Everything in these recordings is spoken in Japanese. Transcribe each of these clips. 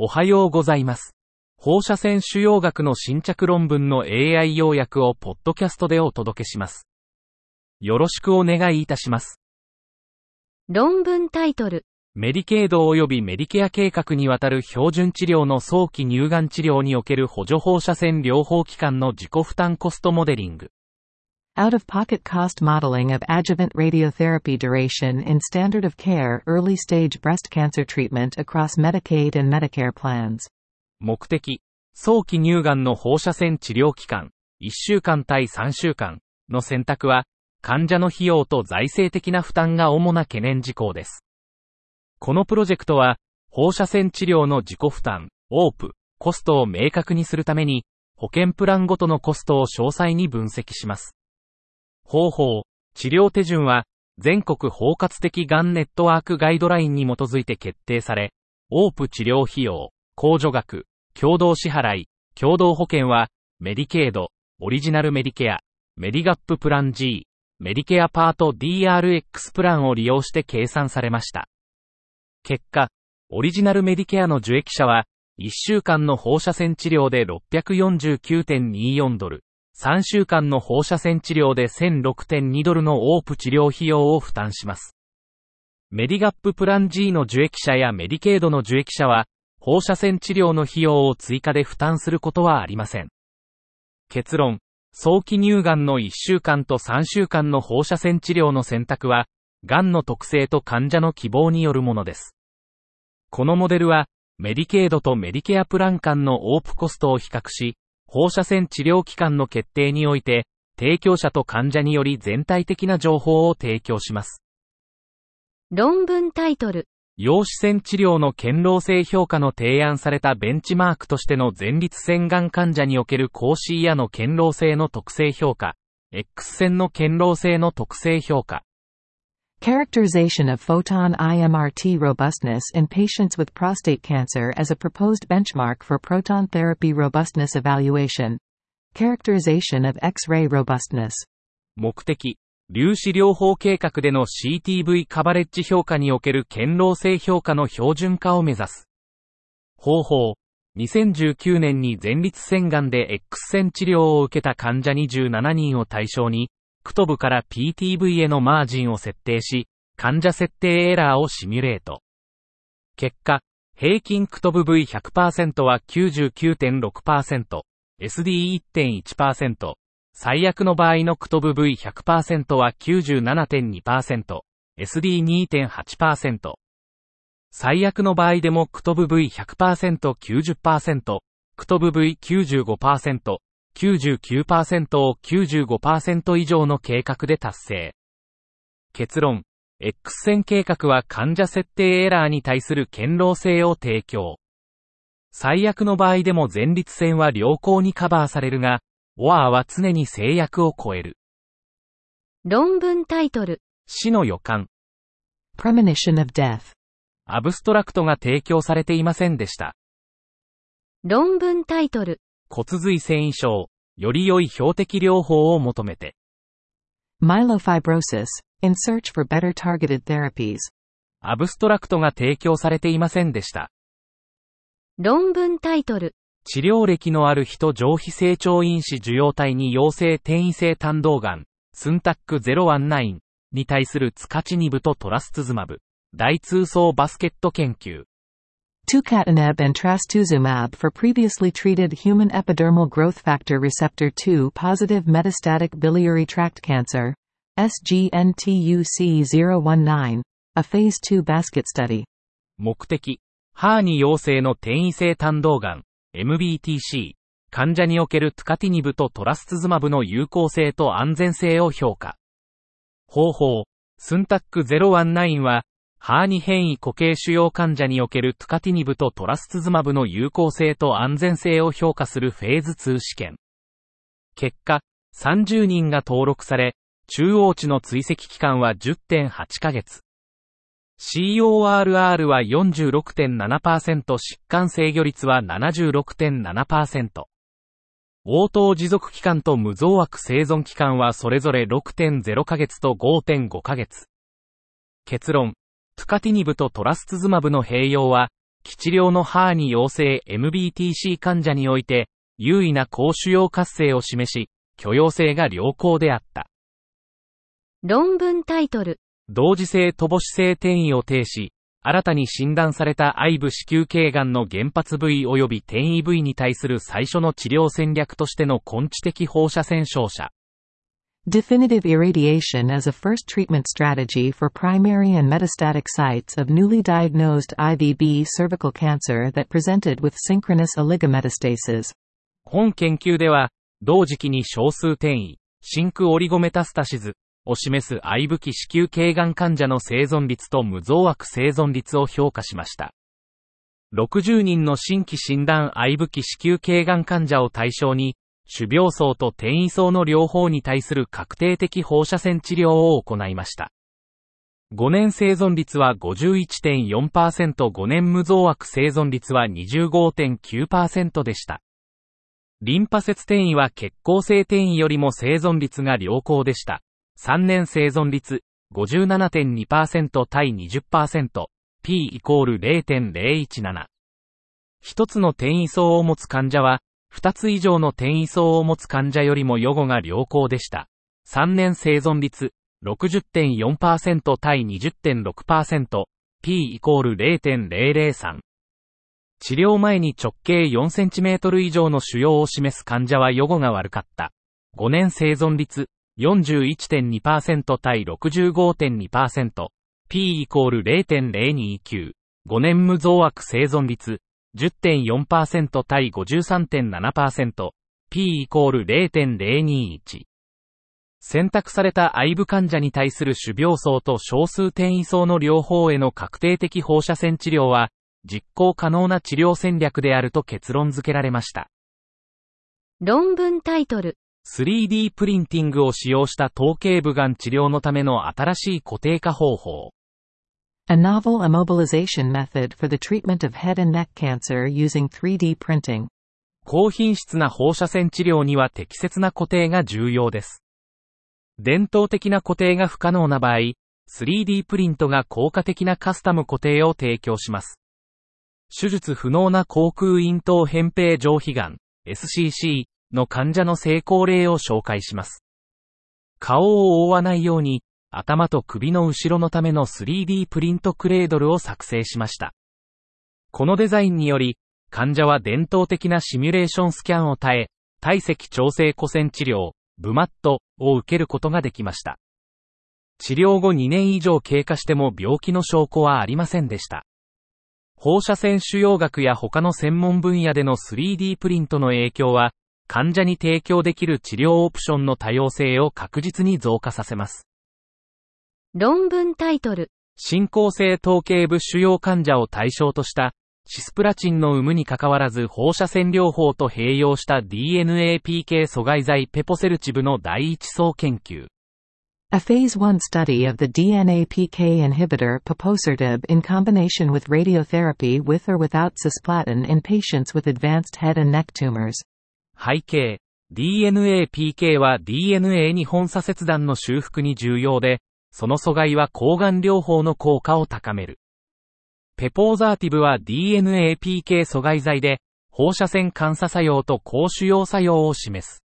おはようございます。放射線腫瘍学の新着論文の AI 要約をポッドキャストでお届けします。よろしくお願いいたします。論文タイトル。メディケード及びメディケア計画にわたる標準治療の早期乳がん治療における補助放射線療法機関の自己負担コストモデリング。Out-of-pocket cost modeling of adjuvant radiotherapy duration in standard of care early stage breast cancer treatment across Medicaid and Medicare plans. 目的、早期乳がんの放射線治療期間、1週間対3週間の選択は、患者の費用と財政的な負担が主な懸念事項です。このプロジェクトは、放射線治療の自己負担、オープ、コストを明確にするために、保険プランごとのコストを詳細に分析します。方法、治療手順は、全国包括的がんネットワークガイドラインに基づいて決定され、オープ治療費用、控除額、共同支払い、共同保険は、メディケード、オリジナルメディケア、メディガッププラン G、メディケアパート DRX プランを利用して計算されました。結果、オリジナルメディケアの受益者は、1週間の放射線治療で649.24ドル、3週間の放射線治療で1006.2ドルのオープ治療費用を負担します。メディガッププラン G の受益者やメディケードの受益者は、放射線治療の費用を追加で負担することはありません。結論、早期乳がんの1週間と3週間の放射線治療の選択は、がんの特性と患者の希望によるものです。このモデルは、メディケードとメディケアプラン間のオープコストを比較し、放射線治療期間の決定において、提供者と患者により全体的な情報を提供します。論文タイトル。陽子線治療の堅牢性評価の提案されたベンチマークとしての前立腺がん患者における高 C やの堅牢性の特性評価、X 線の堅牢性の特性評価、Characterization of photon IMRT robustness in patients with prostate cancer as a proposed benchmark for proton therapy robustness evaluation. Characterization of X-ray robustness. 目的、粒子療法計画での CTV カバレッジ評価における堅牢性評価の標準化を目指す。方法、2019年に前立腺がんで X 線治療を受けた患者27人を対象に、クトブから PTV へのマージンを設定し、患者設定エラーをシミュレート。結果、平均クトブ V100% は99.6%、SD1.1%、最悪の場合のクトブ V100% は97.2%、SD2.8%。最悪の場合でもクトブ V100% 90%、クトブ V95%、99%を95%以上の計画で達成。結論、X 線計画は患者設定エラーに対する堅牢性を提供。最悪の場合でも前立腺は良好にカバーされるが、オアーは常に制約を超える。論文タイトル。死の予感。Premonition of death. アブストラクトが提供されていませんでした。論文タイトル。骨髄繊維症、より良い標的療法を求めて。Myelofibrosis. In search for better targeted therapies. アブストラクトが提供されていませんでした。論文タイトル。治療歴のある人上皮成長因子受容体に陽性転移性胆道癌、スンタック019に対するツカチニブとトラスツズマブ、大通層バスケット研究。Tucatinib and trastuzumab for previously treated human epidermal growth factor receptor 2 positive metastatic biliary tract cancer. SGNTUC019. A phase 2 basket study. 目的、ハーニ陽性の転移性胆道癌、MBTC、患者におけるトゥカティニブとトラスツズマブの有効性と安全性を評価。方法、スンタック019は、ハーニ変異固形腫瘍患者におけるトゥカティニブとトラスツズマブの有効性と安全性を評価するフェーズ2試験。結果、30人が登録され、中央値の追跡期間は10.8ヶ月。CORR は46.7%疾患制御率は76.7%。応答持続期間と無増悪生存期間はそれぞれ6.0ヶ月と5.5ヶ月。結論、トゥカティニブとトラスツズマブの併用は、基治療のハーニ陽性 MBTC 患者において、優位な高腫瘍活性を示し、許容性が良好であった。論文タイトル。同時性乏子性転移を呈し、新たに診断された愛部子宮頸がんの原発部位及び転移部位に対する最初の治療戦略としての根治的放射線照射。Definitive irradiation as a first treatment strategy for primary and metastatic sites of newly diagnosed IVB cervical cancer that presented with synchronous oligometastasis. 本研究では、同時期に少数転移、真空オリゴメタスタシズを示す愛武器子宮頸がん患者の生存率と無増悪生存率を評価しました。60人の新規診断愛武器子宮頸がん患者を対象に、種病層と転移層の両方に対する確定的放射線治療を行いました。5年生存率は51.4%、5年無増悪生存率は25.9%でした。リンパ節転移は血行性転移よりも生存率が良好でした。3年生存率57.2%対20%、P イコール0.017。一つの転移層を持つ患者は、二つ以上の転移層を持つ患者よりも予後が良好でした。3年生存率60.4%対20.6%、P イコール0.003。治療前に直径 4cm 以上の腫瘍を示す患者は予後が悪かった。5年生存率41.2%対65.2%、P イコール0.029。5年無増悪生存率10.4%対53.7%、P イコール0.021。選択された愛部患者に対する種病層と少数転移層の両方への確定的放射線治療は、実行可能な治療戦略であると結論付けられました。論文タイトル。3D プリンティングを使用した頭頸部がん治療のための新しい固定化方法。A novel immobilization method for the treatment of head and neck cancer using 3D printing. 高品質な放射線治療には適切な固定が重要です。伝統的な固定が不可能な場合、3D プリントが効果的なカスタム固定を提供します。手術不能な口腔咽頭扁平上皮がん SCC の患者の成功例を紹介します。顔を覆わないように頭と首の後ろのための 3D プリントクレードルを作成しました。このデザインにより、患者は伝統的なシミュレーションスキャンを耐え、体積調整古線治療、ブマットを受けることができました。治療後2年以上経過しても病気の証拠はありませんでした。放射線腫瘍学や他の専門分野での 3D プリントの影響は、患者に提供できる治療オプションの多様性を確実に増加させます。論文タイトル。進行性頭頸部腫瘍患者を対象としたシスプラチンの有無に関わらず放射線療法と併用した DNA-PK 阻害剤ペポセルチブの第一層研究。A phase 1 study of the DNA-PK inhibitor Peposertib in combination with radiotherapy with or without cisplatin in patients with advanced head and neck tumors. 背景 DNA-PK は DNA に本差切断の修復に重要で、その阻害は抗がん療法の効果を高める。ペポーザーティブは DNA-PK 阻害剤で、放射線監査作用と高腫瘍作用を示す。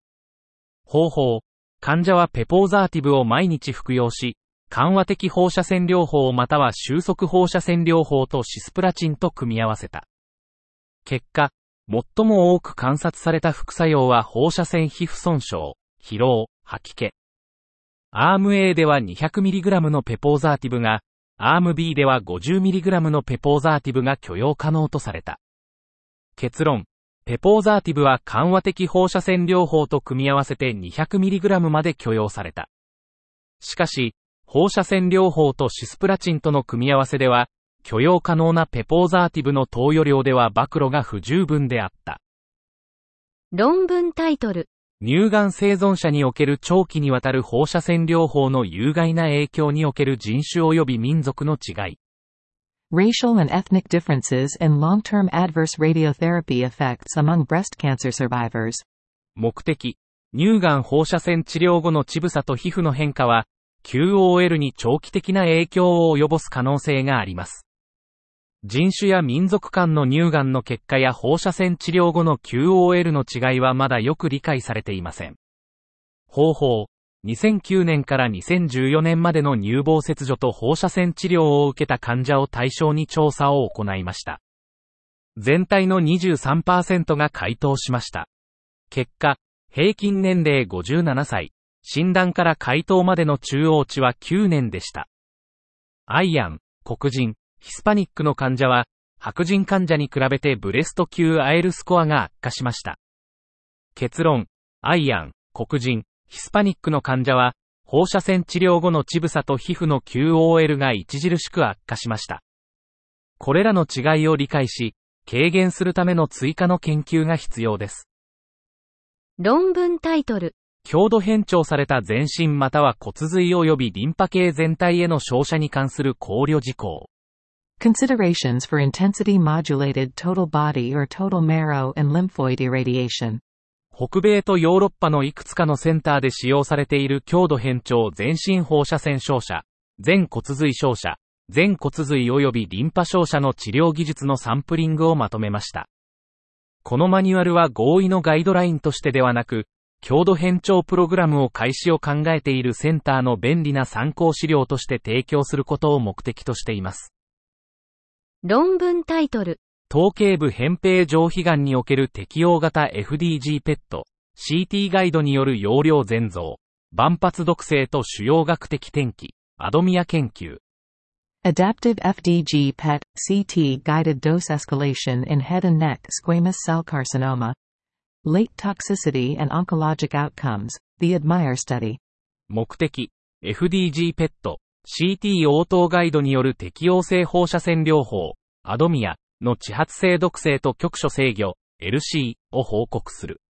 方法、患者はペポーザーティブを毎日服用し、緩和的放射線療法または収束放射線療法とシスプラチンと組み合わせた。結果、最も多く観察された副作用は放射線皮膚損傷、疲労、吐き気、アーム A では 200mg のペポーザーティブが、アーム B では 50mg のペポーザーティブが許容可能とされた。結論、ペポーザーティブは緩和的放射線療法と組み合わせて 200mg まで許容された。しかし、放射線療法とシスプラチンとの組み合わせでは、許容可能なペポーザーティブの投与量では暴露が不十分であった。論文タイトル乳がん生存者における長期にわたる放射線療法の有害な影響における人種及び民族の違い。Racial and ethnic differences in long-term adverse radiotherapy effects among breast cancer survivors. 目的。乳がん放射線治療後の乳房と皮膚の変化は、QOL に長期的な影響を及ぼす可能性があります。人種や民族間の乳がんの結果や放射線治療後の QOL の違いはまだよく理解されていません。方法。2009年から2014年までの乳房切除と放射線治療を受けた患者を対象に調査を行いました。全体の23%が回答しました。結果、平均年齢57歳、診断から回答までの中央値は9年でした。アイアン、黒人、ヒスパニックの患者は、白人患者に比べてブレスト級アエルスコアが悪化しました。結論、アイアン、黒人、ヒスパニックの患者は、放射線治療後の乳房と皮膚の QOL が著しく悪化しました。これらの違いを理解し、軽減するための追加の研究が必要です。論文タイトル。強度変調された全身または骨髄及びリンパ系全体への照射に関する考慮事項。Considerations for intensity modulated total body or total marrow and lymphoid irradiation. 北米とヨーロッパのいくつかのセンターで使用されている強度変調全身放射線照射、全骨髄照射、全骨髄及びリンパ照射の治療技術のサンプリングをまとめました。このマニュアルは合意のガイドラインとしてではなく、強度変調プログラムを開始を考えているセンターの便利な参考資料として提供することを目的としています。論文タイトル。頭頸部扁平上皮癌における適用型 FDG ペット、CT ガイドによる容量全増、万発毒性と主要学的転機、アドミア研究。Adaptive FDG PET CT guided dose escalation in head and neck squamous cell carcinoma. Late toxicity and oncologic outcomes. The ADMIRE study. 目的、FDG ペット、CT 応答ガイドによる適応性放射線療法、アドミアの地発性毒性と局所制御、LC を報告する。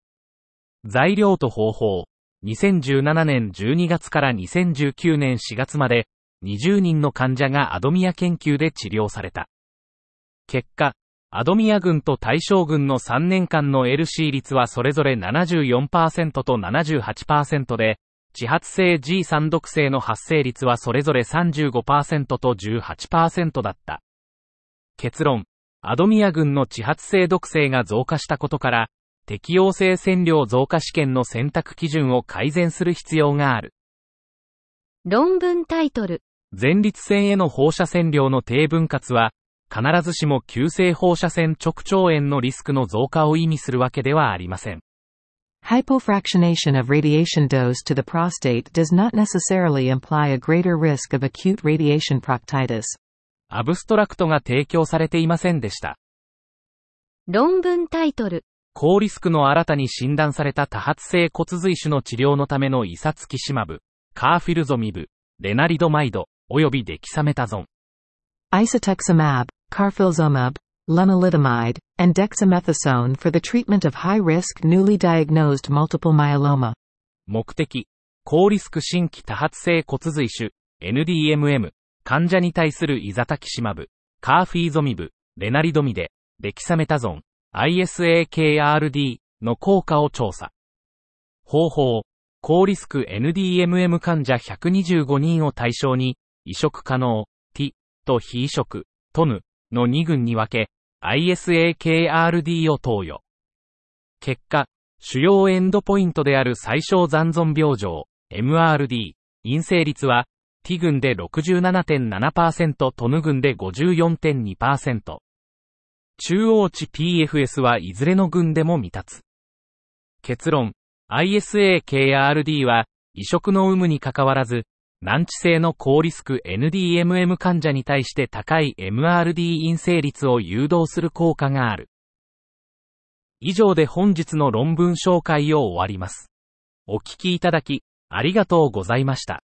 材料と方法、2017年12月から2019年4月まで、20人の患者がアドミア研究で治療された。結果、アドミア群と対象群の3年間の LC 率はそれぞれ74%と78%で、自発性 G3 毒性の発生率はそれぞれ35%と18%だった。結論、アドミア群の自発性毒性が増加したことから、適用性線量増加試験の選択基準を改善する必要がある。論文タイトル。前立腺への放射線量の低分割は、必ずしも急性放射線直腸炎のリスクの増加を意味するわけではありません。Hypofractionation of radiation dose to the prostate does not necessarily imply a greater risk of acute radiation proctitis. アブストラクトが提供されていませんでした。論文タイトル。高リスクの新たに診断された多発性骨髄腫の治療のためのイサツキシマブ、カーフィルゾミブ、レナリドマイド、及びデキサメタゾン。Isatuximab, carfilzomib, lenalidomide, and dexamethasone for the treatment of high-risk newly diagnosed multiple myeloma. 目的、高リスク新規多発性骨髄腫、NDMM、患者に対するイザタキシマブ、カーフィーゾミブ、レナリドミデ、デキサメタゾン、ISAKRD の効果を調査。方法、高リスク NDMM 患者125人を対象に、移植可能、T と非移植、TON の2群に分け、ISAKRD を投与。結果、主要エンドポイントである最小残存病状、MRD、陰性率は、T 群で67.7%、トヌ群で54.2%。中央値 PFS はいずれの群でも未達。結論、ISAKRD は、移植の有無に関わらず、難治性の高リスク NDMM 患者に対して高い MRD 陰性率を誘導する効果がある。以上で本日の論文紹介を終わります。お聞きいただき、ありがとうございました。